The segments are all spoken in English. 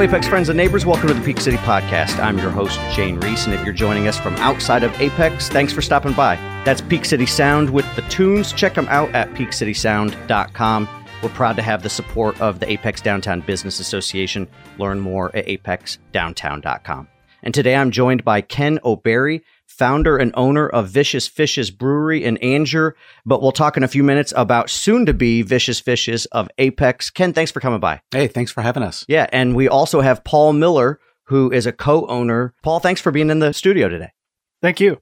Hello, Apex friends and neighbors. Welcome to the Peak City Podcast. I'm your host, Jane Reese, and if you're joining us from outside of Apex, thanks for stopping by. That's Peak City Sound with the tunes. Check them out at peakcitysound.com. We're proud to have the support of the Apex Downtown Business Association. Learn more at apexdowntown.com. And today I'm joined by Ken O'Berry, founder and owner of Vicious Fishes Brewery in Angier. But we'll talk in a few minutes about soon to be Vicious Fishes of Apex. Ken, thanks for coming by. Hey, thanks for having us. Yeah. And we also have Paul Miller, who is a co owner. Paul, thanks for being in the studio today. Thank you.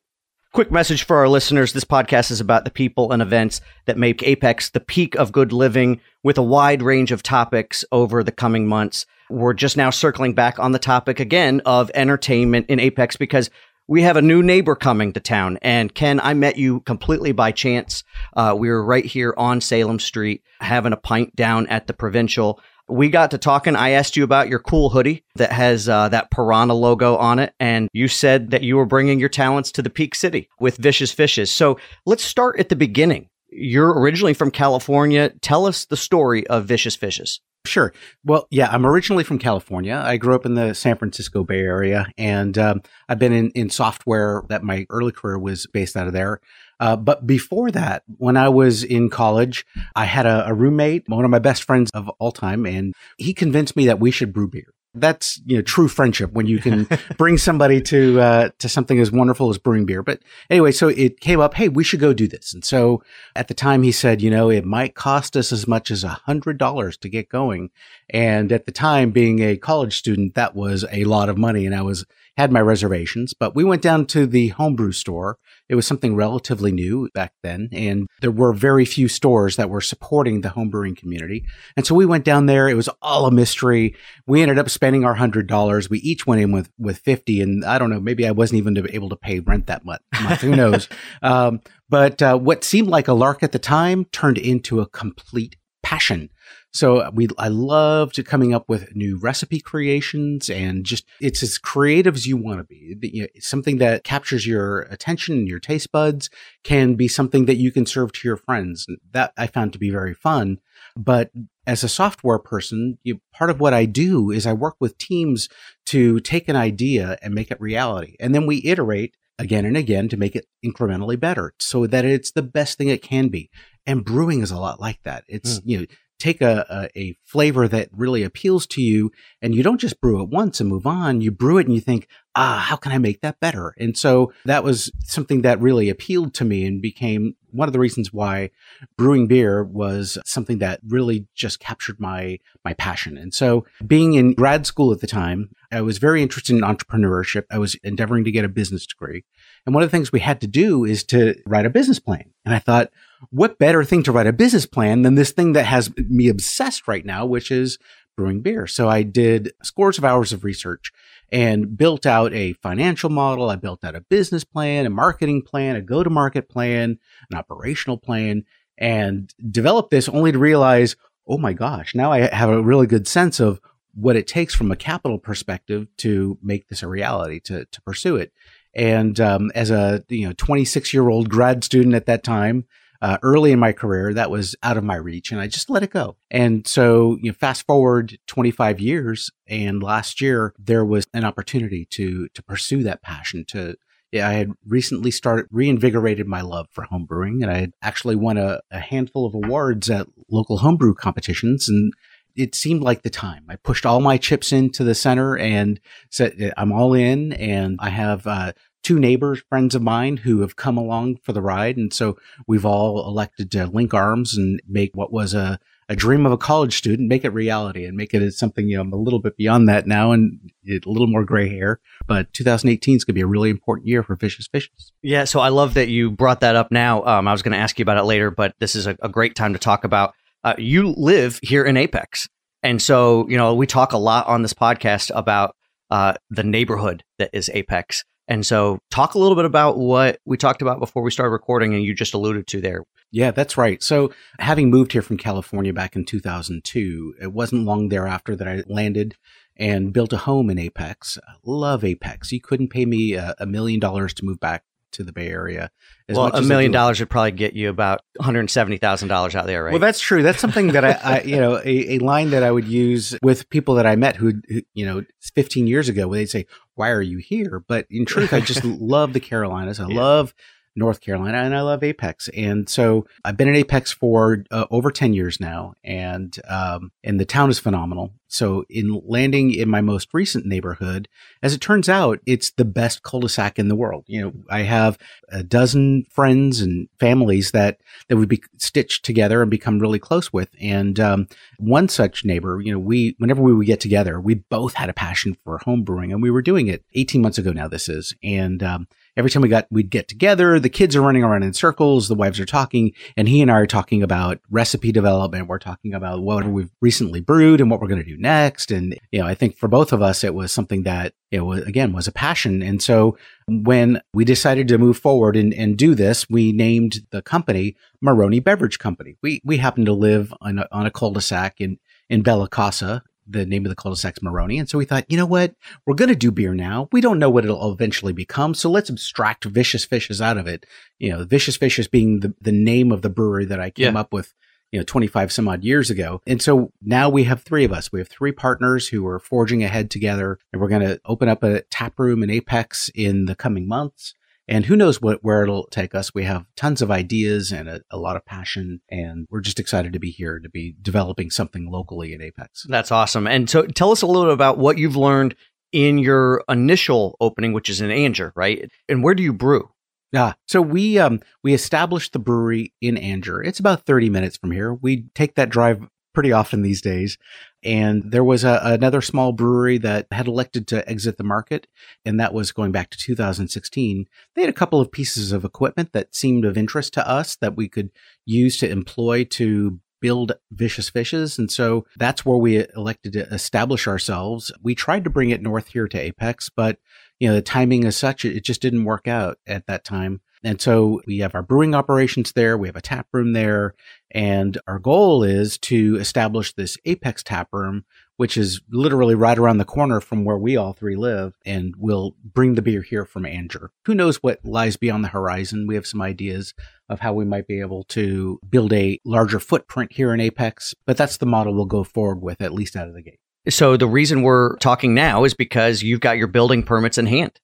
Quick message for our listeners. This podcast is about the people and events that make Apex the peak of good living with a wide range of topics over the coming months. We're just now circling back on the topic again of entertainment in Apex because we have a new neighbor coming to town. And Ken, I met you completely by chance. Uh, we were right here on Salem Street having a pint down at the Provincial. We got to talking. I asked you about your cool hoodie that has uh, that piranha logo on it. And you said that you were bringing your talents to the Peak City with Vicious Fishes. So let's start at the beginning. You're originally from California. Tell us the story of Vicious Fishes. Sure. Well, yeah, I'm originally from California. I grew up in the San Francisco Bay Area, and um, I've been in, in software that my early career was based out of there. Uh, but before that, when I was in college, I had a, a roommate, one of my best friends of all time, and he convinced me that we should brew beer that's you know true friendship when you can bring somebody to uh, to something as wonderful as brewing beer. But anyway, so it came up. Hey, we should go do this. And so at the time, he said, you know, it might cost us as much as a hundred dollars to get going. And at the time, being a college student, that was a lot of money, and I was had my reservations. But we went down to the homebrew store it was something relatively new back then, and there were very few stores that were supporting the homebrewing community. And so we went down there. It was all a mystery. We ended up spending our hundred dollars. We each went in with with fifty, and I don't know, maybe I wasn't even able to pay rent that much. Who knows? um, but uh, what seemed like a lark at the time turned into a complete passion. So we, I loved coming up with new recipe creations and just it's as creative as you want to be. You know, something that captures your attention and your taste buds can be something that you can serve to your friends. That I found to be very fun. But as a software person, you, part of what I do is I work with teams to take an idea and make it reality. And then we iterate again and again to make it incrementally better so that it's the best thing it can be. And brewing is a lot like that. It's, mm. you know, take a, a, a, flavor that really appeals to you and you don't just brew it once and move on. You brew it and you think, ah, how can I make that better? And so that was something that really appealed to me and became one of the reasons why brewing beer was something that really just captured my, my passion. And so being in grad school at the time, I was very interested in entrepreneurship. I was endeavoring to get a business degree. And one of the things we had to do is to write a business plan. And I thought, what better thing to write a business plan than this thing that has me obsessed right now, which is brewing beer. So I did scores of hours of research and built out a financial model. I built out a business plan, a marketing plan, a go to market plan, an operational plan, and developed this only to realize, oh my gosh, now I have a really good sense of what it takes from a capital perspective to make this a reality, to, to pursue it. And um, as a you know 26 year old grad student at that time, uh, early in my career that was out of my reach and I just let it go. And so, you know, fast forward 25 years and last year there was an opportunity to, to pursue that passion to, yeah, I had recently started reinvigorated my love for homebrewing and I had actually won a, a handful of awards at local homebrew competitions and it seemed like the time. I pushed all my chips into the center and said, I'm all in. And I have uh, two neighbors, friends of mine who have come along for the ride. And so we've all elected to link arms and make what was a, a dream of a college student, make it reality and make it something, you know, I'm a little bit beyond that now and a little more gray hair. But 2018 is going to be a really important year for Vicious Fishes. Yeah. So I love that you brought that up now. Um, I was going to ask you about it later, but this is a, a great time to talk about. Uh, you live here in Apex. And so, you know, we talk a lot on this podcast about uh, the neighborhood that is Apex. And so, talk a little bit about what we talked about before we started recording, and you just alluded to there. Yeah, that's right. So, having moved here from California back in 2002, it wasn't long thereafter that I landed and built a home in Apex. I love Apex. You couldn't pay me a, a million dollars to move back to the Bay Area. well, a million dollars would probably get you about one hundred seventy thousand dollars out there, right? Well, that's true. That's something that I, I you know, a, a, line that I would use with people that I met who, you know, fifteen years ago, where they'd say, "Why are you here?" But in truth, I just love the Carolinas. I yeah. love North Carolina, and I love Apex. And so I've been in Apex for uh, over ten years now, and um, and the town is phenomenal. So in landing in my most recent neighborhood, as it turns out, it's the best cul-de-sac in the world. You know, I have a dozen friends and families that that would be stitched together and become really close with. And um, one such neighbor, you know, we whenever we would get together, we both had a passion for home brewing, and we were doing it 18 months ago now. This is, and um, every time we got we'd get together the kids are running around in circles the wives are talking and he and i are talking about recipe development. We're talking about what we've recently brewed and what we're going to do next. And you know i think for both of us it was something that you know again was a passion. And so when we decided to move forward and, and do this we named the company Maroni beverage company. We we happen to live on a, on a cul-de-sac in in Bella Casa the name of the cul-de-sac's Marrone. And so we thought, you know what? We're going to do beer now. We don't know what it'll eventually become. So let's abstract Vicious Fishes out of it. You know, Vicious Fishes being the, the name of the brewery that I came yeah. up with, you know, 25 some odd years ago. And so now we have three of us. We have three partners who are forging ahead together and we're going to open up a tap room in Apex in the coming months and who knows what where it'll take us we have tons of ideas and a, a, lot of passion and we're just excited to be here to be developing something locally in apex that's awesome and so tell us a little bit about what you've learned in your initial opening which is in Angier right and where do you brew yeah. So we um we established the brewery in Angier. It's about 30 minutes from here. We take that drive pretty often these days. And there was a, another small brewery that had elected to exit the market, and that was going back to 2016. They had a couple of pieces of equipment that seemed of interest to us that we could use to employ to build vicious fishes. And so that's where we elected to establish ourselves. We tried to bring it north here to Apex, but you know, the timing is such, it just didn't work out at that time. And so we have our brewing operations there. We have a tap room there. And our goal is to establish this Apex tap room, which is literally right around the corner from where we all three live. And we'll bring the beer here from Angier. Who knows what lies beyond the horizon? We have some ideas of how we might be able to build a larger footprint here in Apex, but that's the model we'll go forward with, at least out of the gate. So the reason we're talking now is because you've got your building permits in hand.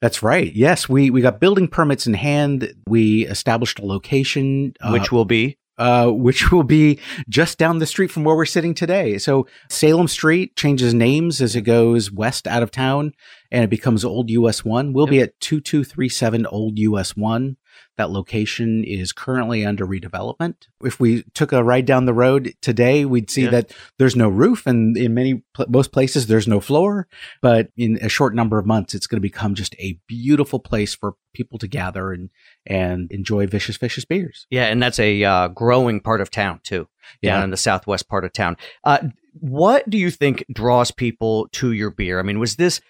That's right. Yes, we we got building permits in hand. We established a location, uh, which will be uh, which will be just down the street from where we're sitting today. So Salem Street changes names as it goes west out of town, and it becomes Old US One. We'll yep. be at two two three seven Old US One. That location is currently under redevelopment. If we took a ride down the road today, we'd see yeah. that there's no roof, and in many most places there's no floor. But in a short number of months, it's going to become just a beautiful place for people to gather and and enjoy Vicious Fishes beers. Yeah, and that's a uh, growing part of town too, down yeah. in the southwest part of town. Uh, what do you think draws people to your beer? I mean, was this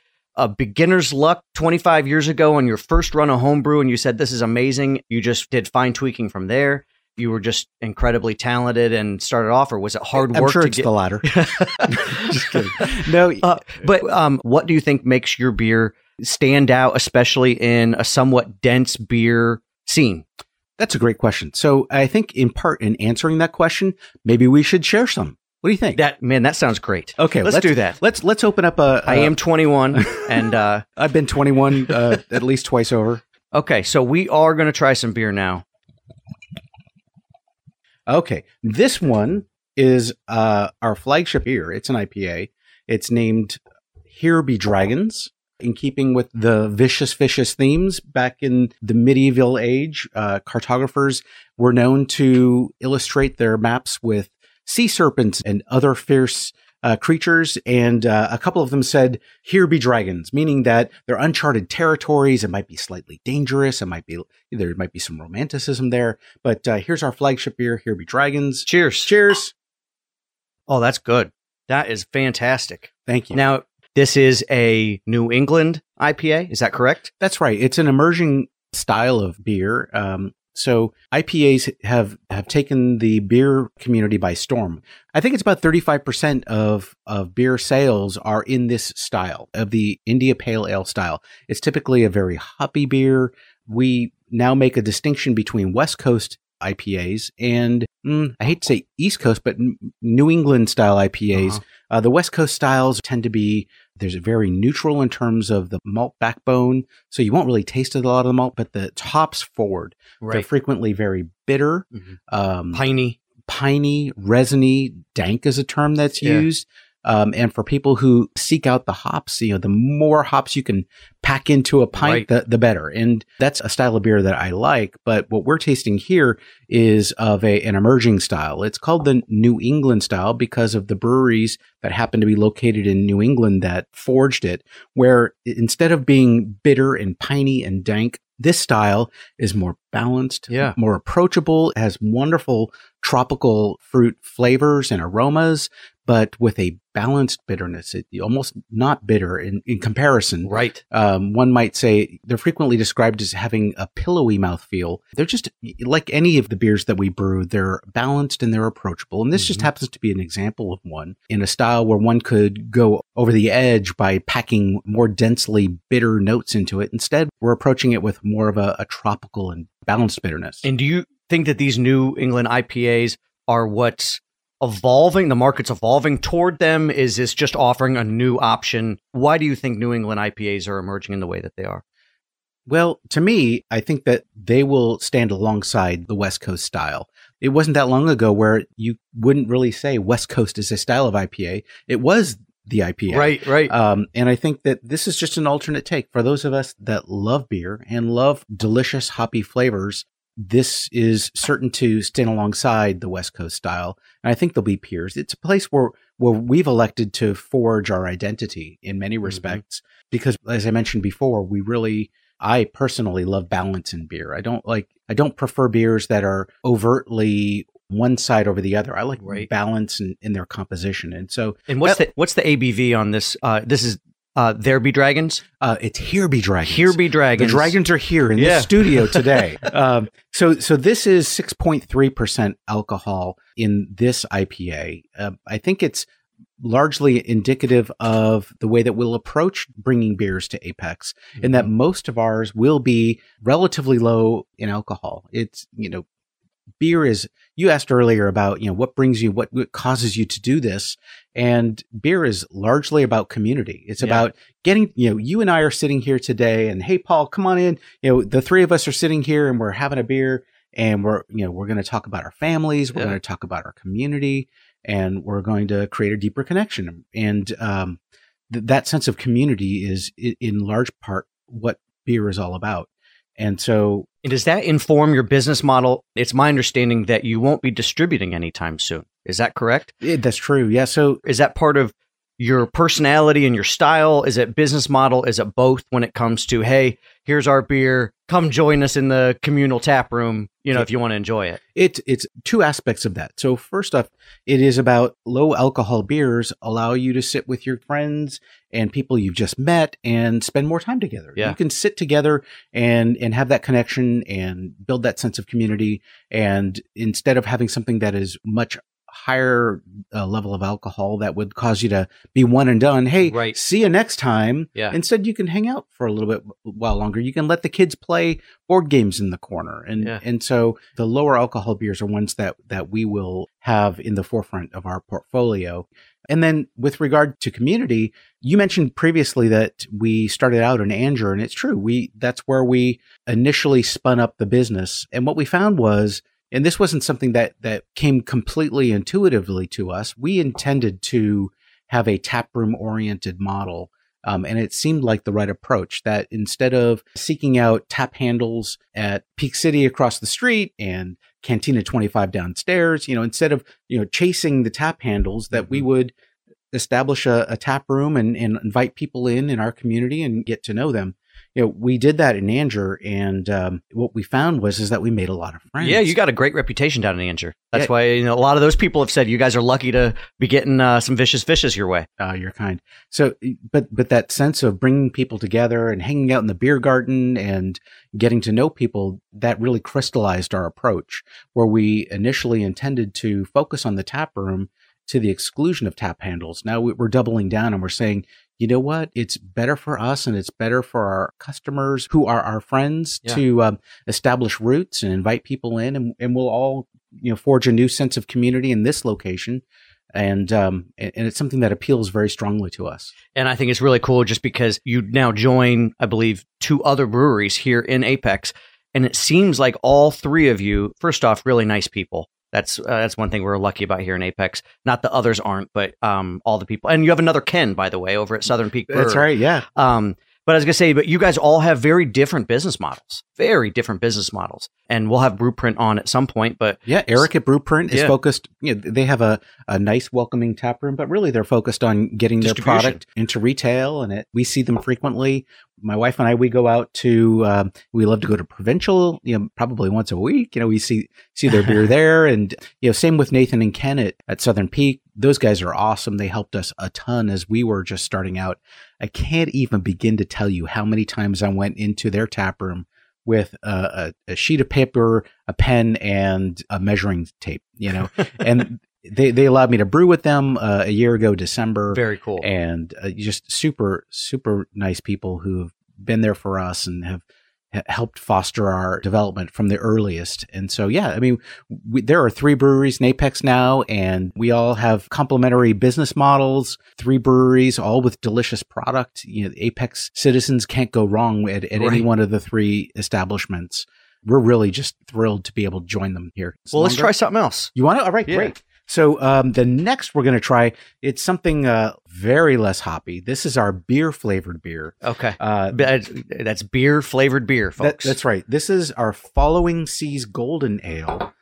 a beginner's luck 25 years ago on your first run of homebrew and you said this is amazing. You just did fine tweaking from there. You were just incredibly talented and started off or was it hard work I'm sure it's get- the latter. Just kidding. No uh, but um, what do you think makes your beer stand out especially in a somewhat dense beer scene? That's a great question. So i think in part in answering that question maybe we should share some what do you think? That man, that sounds great. Okay, let's, let's do that. Let's let's open up a. a I am 21, and uh, I've been 21 uh, at least twice over. Okay, so we are going to try some beer now. Okay, this one is uh, our flagship beer. It's an IPA. It's named Here Be Dragons. In keeping with the Vicious Fishes themes back in the medieval age, uh, cartographers were known to illustrate their maps with sea serpents and other fierce uh, creatures, and uh, a couple of them said, "Here be dragons," meaning that they're uncharted territories. It might be slightly dangerous. It might be there might be some romanticism there. But uh, here's our flagship beer. Here be dragons. Cheers! Cheers! Oh, that's good. That is fantastic. Thank you. Now, this is a New England IPA. Is that correct? That's right. It's an emerging style of beer. Um, so IPAs have have taken the beer community by storm. I think it's about 35% of of beer sales are in this style of the India Pale Ale style. It's typically a very hoppy beer, we now make a distinction between West Coast IPAs and mm, I hate to say East Coast, but New England style IPAs. Uh-huh. Uh, the West Coast styles tend to be there's very neutral in terms of the malt backbone, so you won't really taste a lot of the malt, but the hops forward. Right. They're frequently very bitter, mm-hmm. um, piney, piney, resiny. Dank is a term that's used. Um, and for people who seek out the hops, you know, the more hops you can pack into a pint, right. the, the better. And that's a style of beer that I like. But what we're tasting here is of a, an emerging style. It's called the New England style because of the breweries that happen to be located in New England that forged it, where instead of being bitter and piney and dank, this style is more balanced, yeah. more approachable, has wonderful tropical fruit flavors and aromas, but with a balanced bitterness. It, almost not bitter in, in comparison. Right. Um, one might say they're frequently described as having a pillowy mouthfeel. They're just like any of the beers that we brew, they're balanced and they're approachable. And this mm-hmm. just happens to be an example of one in a style where one could go over the edge by packing more densely bitter notes into it. Instead, we're approaching it with more of a, a tropical and balanced bitterness. And do you think that these New England IPAs are what's evolving? The market's evolving toward them? Is this just offering a new option? Why do you think New England IPAs are emerging in the way that they are? Well, to me, I think that they will stand alongside the West Coast style. It wasn't that long ago where you wouldn't really say West Coast is a style of IPA. It was the IPA. Right, right. Um, and I think that this is just an alternate take for those of us that love beer and love delicious hoppy flavors this is certain to stand alongside the West Coast style. And I think they'll be peers. It's a place where, where we've elected to forge our identity in many mm-hmm. respects mm-hmm. because, as I mentioned before, we really, I personally love balance in beer. I don't like, I don't prefer beers that are overtly one side over the other. I like right. balance in, in their composition. And so, and what's that, the what's the ABV on this? Uh, this is uh, there be dragons. Uh, it's here be dragons. Here be dragons. The dragons are here in yeah. the studio today. um, so, so this is six point three percent alcohol in this IPA. Uh, I think it's largely indicative of the way that we'll approach bringing beers to Apex, mm-hmm. in that mm-hmm. most of ours will be relatively low in alcohol. It's you know beer is you asked earlier about you know what brings you what, what causes you to do this and beer is largely about community it's yeah. about getting you know you and i are sitting here today and hey paul come on in you know the three of us are sitting here and we're having a beer and we're you know we're going to talk about our families we're yeah. going to talk about our community and we're going to create a deeper connection and um, th- that sense of community is in large part what beer is all about and so and does that inform your business model? It's my understanding that you won't be distributing anytime soon. Is that correct? It, that's true. Yeah. So is that part of your personality and your style? Is it business model? Is it both when it comes to, hey, here's our beer, come join us in the communal tap room, you know, if you want to enjoy it? It, it's two aspects of that. So, first off, it is about low alcohol beers allow you to sit with your friends and people you've just met and spend more time together. Yeah. You can sit together and, and have that connection and build that sense of community. And instead of having something that is much higher uh, level of alcohol that would cause you to be one and done. Hey, right. see you next time. Yeah. Instead, you can hang out for a little bit while longer. You can let the kids play board games in the corner, and yeah. and so the lower alcohol beers are ones that that we will have in the forefront of our portfolio. And then with regard to community, you mentioned previously that we started out in Angier, and it's true. We that's where we initially spun up the business, and what we found was and this wasn't something that that came completely intuitively to us. We intended to have a taproom oriented model. Um, and it seemed like the right approach that instead of seeking out tap handles at Peak City across the street and Cantina 25 downstairs, you know, instead of, you know, chasing the tap handles, that we mm-hmm. would establish a, a tap room and, and invite people in in our community and get to know them you know, we did that in Angier, and um, what we found was is that we made a lot of friends. Yeah, you got a great reputation down in Angier. That's yeah. why you know a lot of those people have said you guys are lucky to be getting uh, some vicious fishes your way. Uh, you're kind. So, but but that sense of bringing people together and hanging out in the beer garden and getting to know people that really crystallized our approach. Where we initially intended to focus on the tap room to the exclusion of tap handles. Now we're doubling down and we're saying you know what? It's better for us and it's better for our customers who are our friends Yeah. to um, establish roots and invite people in, and, and we'll all you know forge a new sense of community in this location. And um, and and it's something that appeals very strongly to us. And I think it's really cool just because you now join, I believe, two other breweries here in Apex. And it seems like all three of you, first off, really nice people. That's uh, that's one thing we're lucky about here in Apex. Not the others aren't, but um, all the people. And you have another Ken, by the way, over at Southern Peak. That's right. Yeah. Um, but I was gonna say, but you guys all have very different business models, very different business models, and we'll have Brewprint on at some point. But Yeah, Eric at Brewprint is Yeah. focused. You know, they have a, a nice, welcoming tap room, but really they're focused on getting their product into retail, and it, we see them frequently. My wife and I, we go out to. Um, we love to go to Provincial. You know, probably once a week. You know, we see see their beer there, and you know, same with Nathan and Ken at, at Southern Peak. Those guys are awesome. They helped us a ton as we were just starting out. I can't even begin to tell you how many times I went into their tap room with a, a, a sheet of paper, a pen, and a measuring tape. You know, and they they allowed me to brew with them uh, a year ago, December, very cool. and uh, just super super nice people who have been there for us and have ha- helped foster our development from the earliest. And so, yeah, I mean, we, there are three breweries in Apex now, and we all have complementary business models. Three breweries, all with delicious product. You know, Apex citizens can't go wrong at, at any one of the three establishments. We're really just thrilled to be able to join them here. It's well, let's try something else. you want to? All right, Yeah. great. So um, the next we're going to try it's something uh, very less hoppy. This is our beer flavored beer. Okay, Uh, But that's beer flavored beer, that- folks. that's right. This is our Following Seas Golden Ale.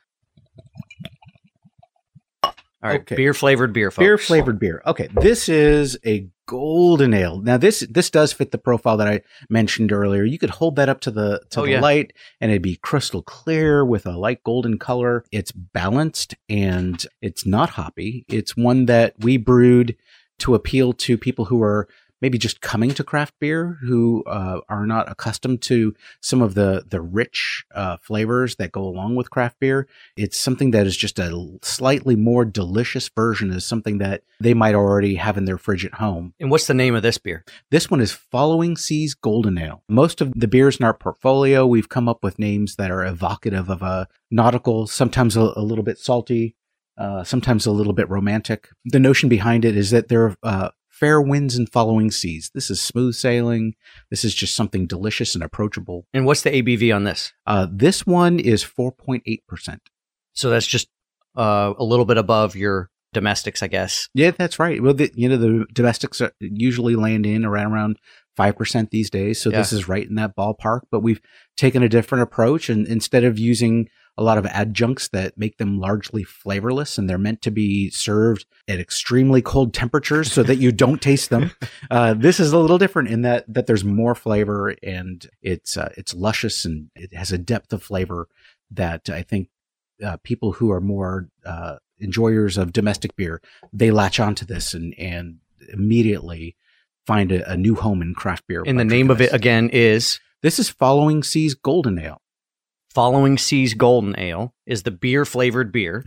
All right. okay. Beer flavored beer, folks. Beer flavored beer. Okay, this is a golden ale. Now this this does fit the profile that I mentioned earlier. You could hold that up to the to Oh, the yeah. light and it'd be crystal clear with a light golden color. It's balanced and it's not hoppy. It's one that we brewed to appeal to people who are maybe just coming to craft beer who uh, are not accustomed to some of the the rich uh, flavors that go along with craft beer it's something that is just a slightly more delicious version of something that they might already have in their fridge at home. And what's the name of this beer? This one is Following Seas Golden Ale. Most of the beers in our portfolio, we've come up with names that are evocative of a nautical, sometimes a, a little bit salty, uh, sometimes a little bit romantic. The notion behind it is that they're uh, fair winds and following seas. This is smooth sailing. This is just something delicious and approachable. And what's the ABV on this? Uh, this one is 4.8%. So that's just uh, a little bit above your domestics, I guess. Yeah, that's right. Well, the, you know, the domestics are usually land in around around five percent these days, so this is right in that ballpark. But we've taken a different approach, and instead of using a lot of adjuncts that make them largely flavorless, and they're meant to be served at extremely cold temperatures so that you don't taste them, uh, this is a little different in that that there's more flavor and it's uh, it's luscious and it has a depth of flavor that I think uh, people who are more uh, enjoyers of domestic beer they latch onto this and and immediately find a, a new home in craft beer. And the name of it again is this. This is Following Seas Golden Ale. Following Seas Golden Ale is the beer flavored beer.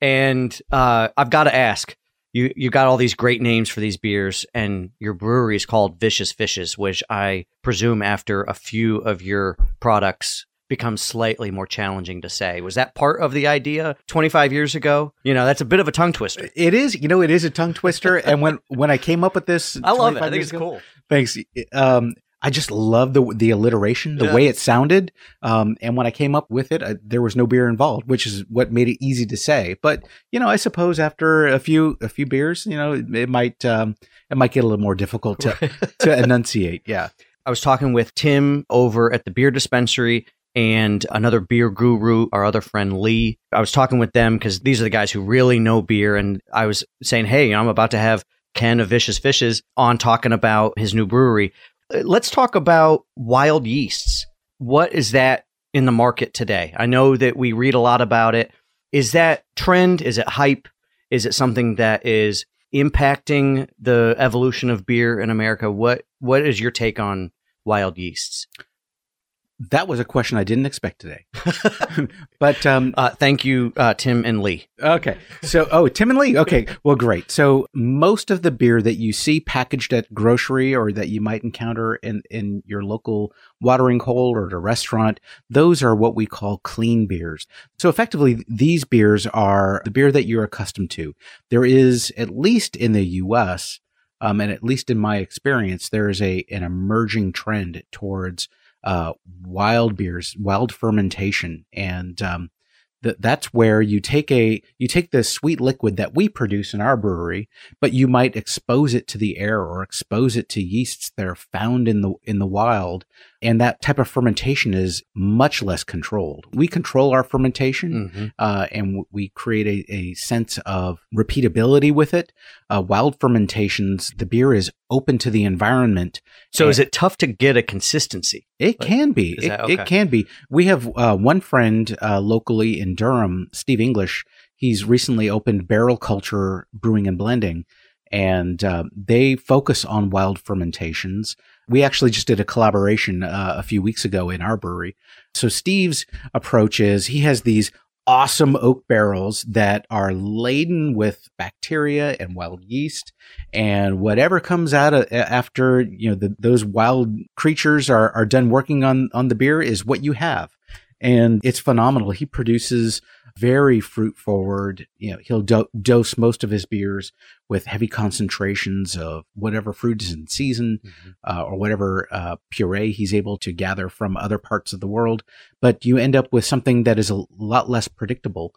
And uh, I've got to ask you, you got all these great names for these beers, and your brewery is called Vicious Fishes, which I presume after a few of your products becomes slightly more challenging to say. Was that part of the idea 25 years ago? You know, that's a bit of a tongue twister. it is, you know, it is a tongue twister. and when when I came up with this, I love it. I think it's ago- cool. Thanks. Um, I just love the the alliteration, the Yeah. way it sounded. Um, and when I came up with it, I, there was no beer involved, which is what made it easy to say. But you know, I suppose after a few a few beers, you know, it, it might um, it might get a little more difficult to to enunciate. Yeah. I was talking with Tim over at the beer dispensary and another beer guru, our other friend Lee. I was talking with them because these are the guys who really know beer. And I was saying, hey, you know, I'm about to have Ken of Vicious Fishes on talking about his new brewery. Let's talk about wild yeasts. What is that in the market today? I know that we read a lot about it. Is that trend? Is it hype? Is it something that is impacting the evolution of beer in America? What What is your take on wild yeasts? That was a question I didn't expect today. but um, uh, thank you, uh, Tim and Lee. Okay. So, oh, Tim and Lee. Okay. Well, great. So, most of the beer that you see packaged at grocery or that you might encounter in, in your local watering hole or at a restaurant, those are what we call clean beers. So, effectively, these beers are the beer that you're accustomed to. There is, at least in the US, um, and at least in my experience, there is a an emerging trend towards uh, wild beers, wild fermentation, and um, th- that's where you take a you take the sweet liquid that we produce in our brewery, but you might expose it to the air or expose it to yeasts that are found in the in the wild, and that type of fermentation is much less controlled. We control our fermentation, mm-hmm. uh, and we create a, a, sense of repeatability with it. Uh, wild fermentations, the beer is open to the environment. So, is it tough to get a consistency? It like, can be. It, okay? it, can be. We have uh, one friend uh, locally in Durham, Steve English. He's recently opened Barrel Culture Brewing and Blending and uh, they focus on wild fermentations. We actually just did a collaboration uh, a few weeks ago in our brewery. So Steve's approach is he has these awesome oak barrels that are laden with bacteria and wild yeast and whatever comes out of, after you know the, those wild creatures are, are done working on on the beer is what you have and it's phenomenal he produces very fruit forward. You know, he'll do- dose most of his beers with heavy concentrations of whatever fruit is in season mm-hmm. uh, or whatever uh, puree he's able to gather from other parts of the world. But you end up with something that is a lot less predictable.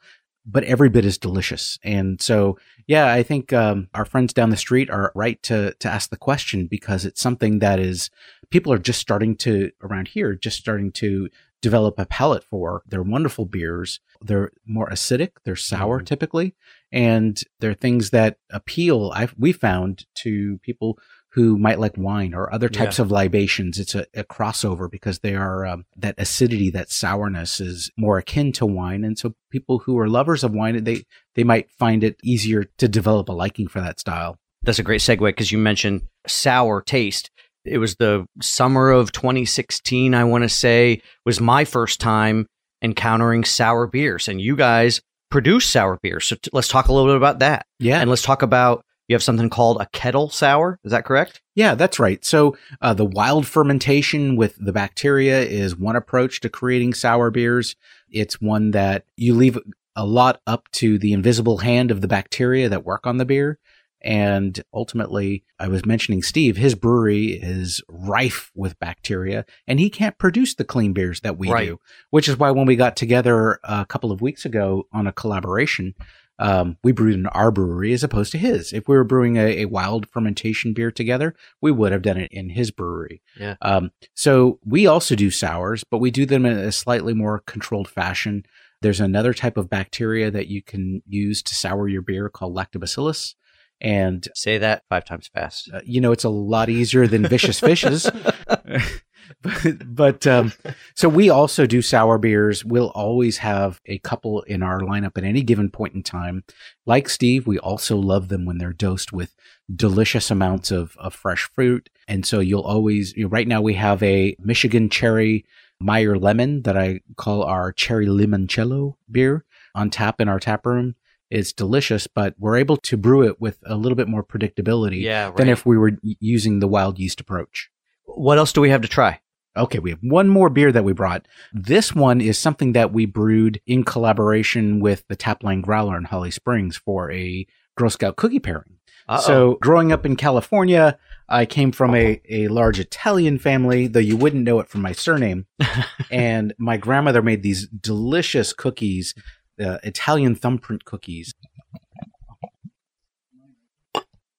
But every bit is delicious, and so yeah, I think um, our friends down the street are right to to ask the question because it's something that is people are just starting to around here, just starting to develop a palate for. They're wonderful beers. They're more acidic. They're sour mm-hmm. typically, and they're things that appeal. I've we found to people who might like wine or other types yeah. of libations. It's a, a, crossover because they are um, that acidity, that sourness is more akin to wine, and so people who are lovers of wine, they they might find it easier to develop a liking for that style. That's a great segue because you mentioned sour taste it was the summer of 2016, I want to say, was my first time encountering sour beers. And you guys produce sour beers. So t- let's talk a little bit about that. Yeah. And let's talk about you have something called a kettle sour. Is that correct? Yeah, that's right. So uh, the wild fermentation with the bacteria is one approach to creating sour beers. It's one that you leave a lot up to the invisible hand of the bacteria that work on the beer. And ultimately, I was mentioning Steve, his brewery is rife with bacteria and he can't produce the clean beers that we right. do, which is why when we got together a couple of weeks ago on a collaboration, um, we brewed in our brewery as opposed to his. If we were brewing a, a, wild fermentation beer together, we would have done it in his brewery. Yeah. Um, so we also do sours, but we do them in a slightly more controlled fashion. There's another type of bacteria that you can use to sour your beer called lactobacillus. And say that five times fast. Uh, you know, it's a lot easier than vicious fishes. but, but um, so we also do sour beers. We'll always have a couple in our lineup at any given point in time. Like Steve, we also love them when they're dosed with delicious amounts of, of fresh fruit. And so you'll always, you know, right now we have a Michigan cherry Meyer lemon that I call our cherry limoncello beer on tap in our tap room. It's delicious, but we're able to brew it with a little bit more predictability yeah, right. than if we were using the wild yeast approach. What else do we have to try? Okay, we have one more beer that we brought. This one is something that we brewed in collaboration with the Tapline Growler in Holly Springs for a Girl Scout cookie pairing. Uh-oh. So, growing up in California, I came from a, a large Italian family, though you wouldn't know it from my surname. and my grandmother made these delicious cookies uh, Italian thumbprint cookies.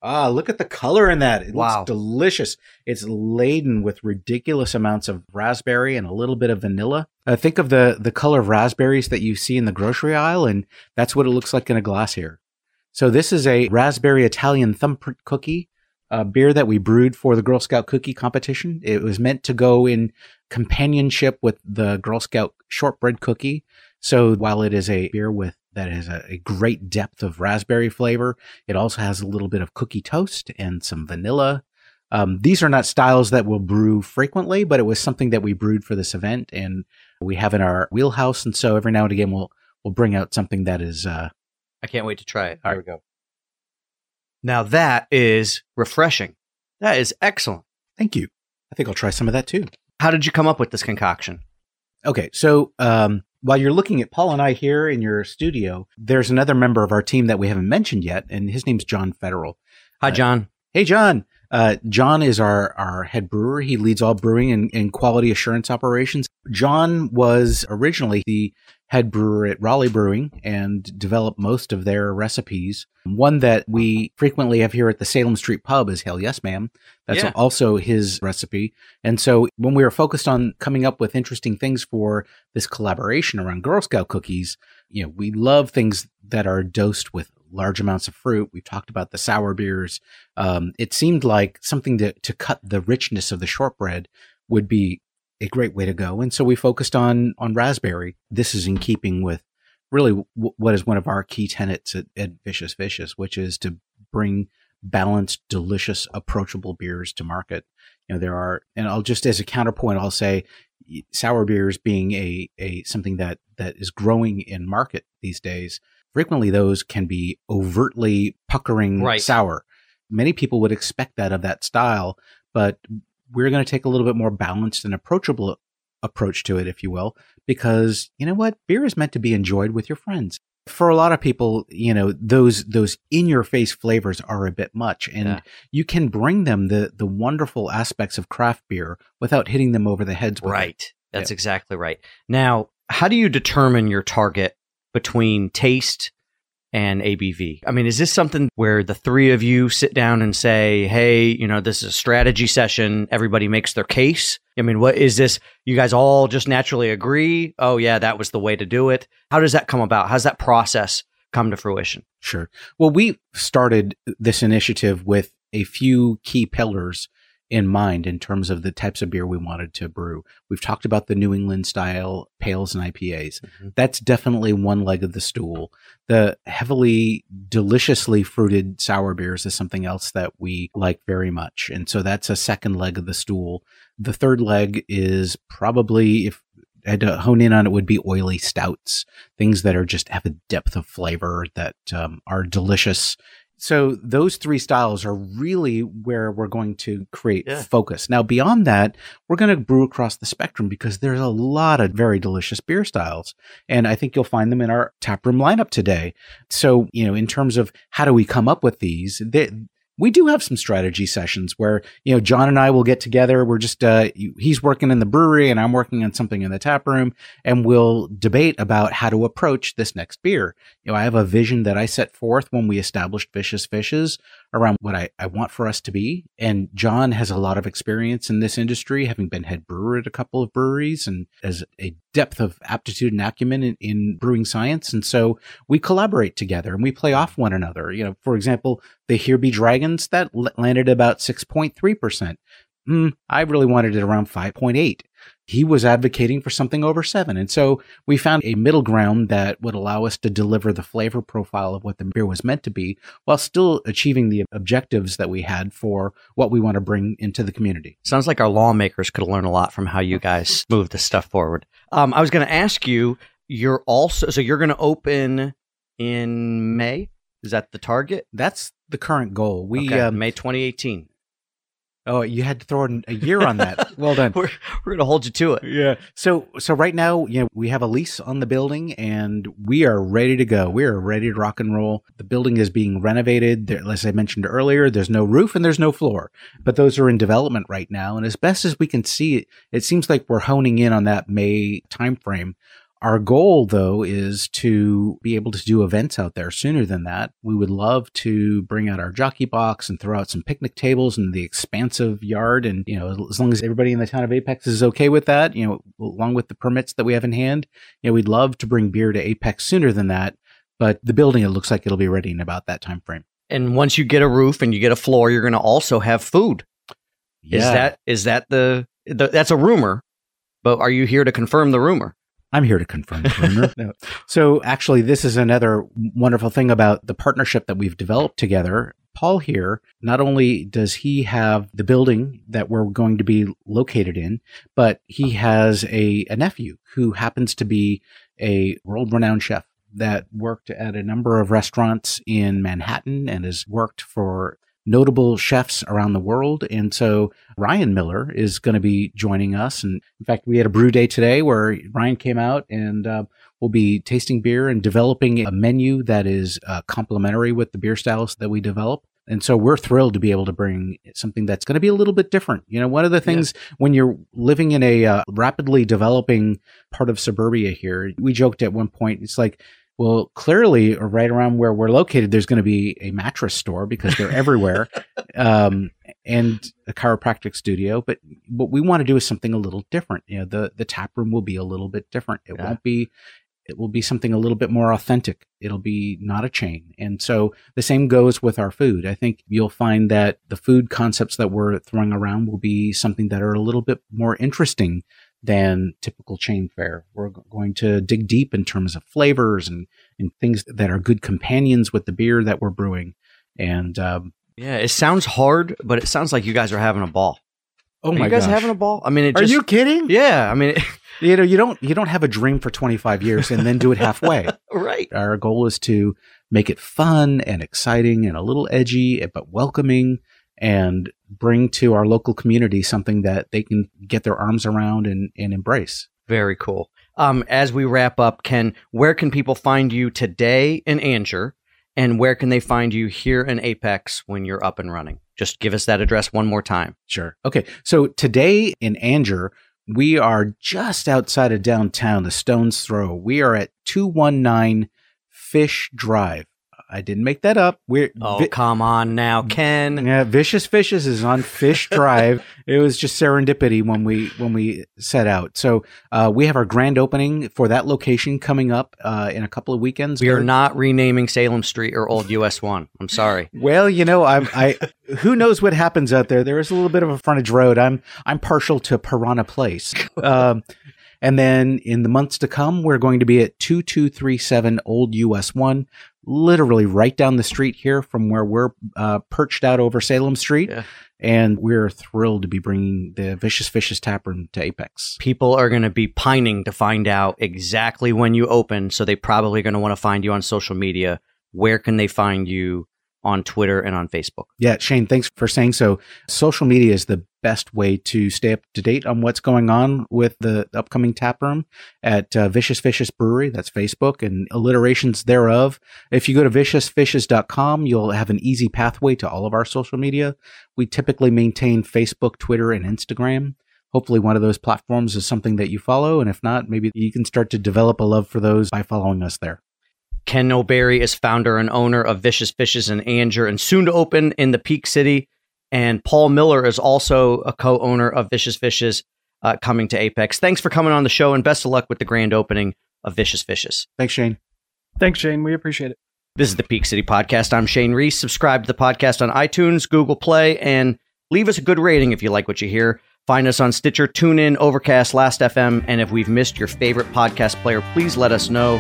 Ah, look at the color in that. It wow. looks delicious. It's laden with ridiculous amounts of raspberry and a little bit of vanilla. Uh, think of the, the color of raspberries that you see in the grocery aisle, and that's what it looks like in a glass here. So this is a raspberry Italian thumbprint cookie, a beer that we brewed for the Girl Scout cookie competition. It was meant to go in companionship with the Girl Scout shortbread cookie. So while it is a beer with that has a, a, great depth of raspberry flavor, it also has a little bit of cookie toast and some vanilla. Um, these are not styles that we'll brew frequently, but it was something that we brewed for this event and we have in our wheelhouse. And so every now and again, we'll, we'll bring out something that is, uh, I can't wait to try it. All Here we go. Now that is refreshing. That is excellent. thank you. I think I'll try some of that too. How did you come up with this concoction? Okay, so um, while you're looking at Paul and I here in your studio, there's another member of our team that we haven't mentioned yet, and his name's John Federal. Hi, Uh, John. Hey, John. Uh, John is our, our head brewer. He leads all brewing and, and quality assurance operations. John was originally the head brewer at Raleigh Brewing and developed most of their recipes. One that we frequently have here at the Salem Street Pub is Hell Yes Ma'am. That's Yeah. also his recipe. And so when we were focused on coming up with interesting things for this collaboration around Girl Scout cookies, you know, we love things that are dosed with large amounts of fruit. We've talked about the sour beers. Um, it seemed like something to, to cut the richness of the shortbread would be a great way to go. And so we focused on, on raspberry. This is in keeping with really w- what is one of our key tenets at, at Vicious Fishes, which is to bring balanced, delicious, approachable beers to market. You know, there are, and I'll just as a counterpoint, I'll say sour beers being a, a something that, that is growing in market these days. Frequently those can be overtly puckering Right. sour. Many people would expect that of that style, but we're going to take a little bit more balanced and approachable approach to it, if you will, because you know what? Beer is meant to be enjoyed with your friends. For a lot of people, you know, those, those in your face flavors are a bit much and Yeah. you can bring them the, the wonderful aspects of craft beer without hitting them over the heads it. Right. That's exactly right. Now, how do you determine your target between taste and ABV? I mean, is this something where the three of you sit down and say, hey, you know, this is a strategy session, everybody makes their case? I mean, what is this? You guys all just naturally agree? Oh, yeah, that was the way to do it. How does that come about? How's that process come to fruition? Sure. Well, we started this initiative with a few key pillars in mind in terms of the types of beer we wanted to brew. We've talked about the New England style pales and IPAs. That's definitely one leg of the stool. The heavily, deliciously fruited sour beers is something else that we like very much. And so that's a second leg of the stool. The third leg is probably, if I had to hone in on it, would be oily stouts, things that are just have a depth of flavor that um, are delicious. So those three styles are really where we're going to create Yeah. focus. Now, beyond that, we're going to brew across the spectrum because there's a lot of very delicious beer styles. And I think you'll find them in our taproom lineup today. So, you know, in terms of how do we come up with these, they, we do have some strategy sessions where, you know, John and I will get together. We're just, uh, he's working in the brewery and I'm working on something in the tap room and we'll debate about how to approach this next beer. You know, I have a vision that I set forth when we established Vicious Fishes around what I, I want for us to be. And John has a lot of experience in this industry, having been head brewer at a couple of breweries and has a depth of aptitude and acumen in, in brewing science. And so we collaborate together and we play off one another. You know, for example, the Here Be Dragons that landed about 6.3%. Mm, I really wanted it around 5.8. He was advocating for something over seven. And so we found a middle ground that would allow us to deliver the flavor profile of what the beer was meant to be while still achieving the objectives that we had for what we want to bring into the community. Sounds like our lawmakers could learn a lot from how you guys move this stuff forward. Um, I was going to ask you, you're also, so you're going to open in May? Is that the target? That's the current goal. We, Okay, um, May 2018. Oh, you had to throw in a year on that. well done. We're, we're going to hold you to it. Yeah. So so right now, you know, we have a lease on the building and we are ready to go. We are ready to rock and roll. The building is being renovated. There, as I mentioned earlier, there's no roof and there's no floor, but those are in development right now. And as best as we can see it, it seems like we're honing in on that May timeframe. Our goal, though, is to be able to do events out there sooner than that. We would love to bring out our jockey box and throw out some picnic tables in the expansive yard. And, you know, as long as everybody in the town of Apex is okay with that, you know, along with the permits that we have in hand, you know, we'd love to bring beer to Apex sooner than that. But the building, it looks like it'll be ready in about that time frame. And once you get a roof and you get a floor, you're going to also have food. Is that is that the, the that's a rumor? But are you here to confirm the rumor? I'm here to confirm. No. So actually, this is another wonderful thing about the partnership that we've developed together. Paul here, not only does he have the building that we're going to be located in, but he has a, a nephew who happens to be a world renowned chef that worked at a number of restaurants in Manhattan and has worked for notable chefs around the world. And so Ryan Miller is going to be joining us. And in fact, we had a brew day today where Ryan came out and uh, we'll be tasting beer and developing a menu that is uh, complementary with the beer styles that we develop. And so we're thrilled to be able to bring something that's going to be a little bit different. You know, one of the things yeah. when you're living in a uh, rapidly developing part of suburbia here, we joked at one point, it's like, well, clearly, right around where we're located, there's going to be a mattress store because they're everywhere, um, and a chiropractic studio. But what we want to do is something a little different. You know, the the tap room will be a little bit different. It yeah. won't be. It will be something a little bit more authentic. It'll be not a chain. And so the same goes with our food. I think you'll find that the food concepts that we're throwing around will be something that are a little bit more interesting than typical chain fare. We're going to dig deep in terms of flavors and, and things that are good companions with the beer that we're brewing. And um, yeah, it sounds hard, but it sounds like you guys are having a ball. Oh are my! You guys gosh. having a ball? I mean, it are just, you kidding? Yeah, I mean, you know, you don't you don't have a dream for 25 years and then do it halfway. right. Our goal is to make it fun and exciting and a little edgy, but welcoming and bring to our local community something that they can get their arms around and, and embrace. Very cool. Um, as we wrap up, Ken, where can people find you today in Angier? And where can they find you here in Apex when you're up and running? Just give us that address one more time. Sure. Okay. So today in Angier, we are just outside of downtown, the Stone's Throw. We are at 219 Fish Drive. I didn't make that up. We're oh vi- come on now, Ken. Yeah, Vicious Fishes is on Fish Drive. it was just serendipity when we when we set out. So uh, we have our grand opening for that location coming up uh, in a couple of weekends. We are not renaming Salem Street or Old US One. I'm sorry. well, you know, I'm I. who knows what happens out there? There is a little bit of a frontage road. I'm I'm partial to Piranha Place. Um, and then in the months to come, we're going to be at 2237 Old US 1 literally right down the street here from where we're uh, perched out over Salem Street. Yeah. And we're thrilled to be bringing the Vicious Fishes Tap Room to Apex. People are going to be pining to find out exactly when you open. So they probably going to want to find you on social media. Where can they find you? on Twitter and on Facebook. Yeah, Shane, thanks for saying so. Social media is the best way to stay up to date on what's going on with the upcoming tap room at uh, Vicious Fishes Brewery. That's Facebook and alliterations thereof. If you go to viciousfishes.com, you'll have an easy pathway to all of our social media. We typically maintain Facebook, Twitter, and Instagram. Hopefully, one of those platforms is something that you follow. And if not, maybe you can start to develop a love for those by following us there. Ken O'Barry is founder and owner of Vicious Fishes in Angier and soon to open in the Peak City. And Paul Miller is also a co owner of Vicious Fishes uh, coming to Apex. Thanks for coming on the show and best of luck with the grand opening of Vicious Fishes. Thanks, Shane. Thanks, Shane. We appreciate it. This is the Peak City Podcast. I'm Shane Reese. Subscribe to the podcast on iTunes, Google Play, and leave us a good rating if you like what you hear. Find us on Stitcher, TuneIn, Overcast, Last FM, and if we've missed your favorite podcast player, please let us know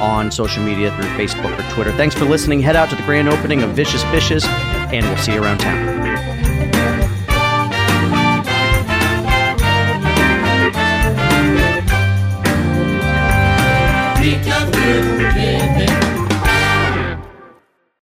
on social media through Facebook or Twitter. Thanks for listening. Head out to the grand opening of Vicious Fishes, and we'll see you around town.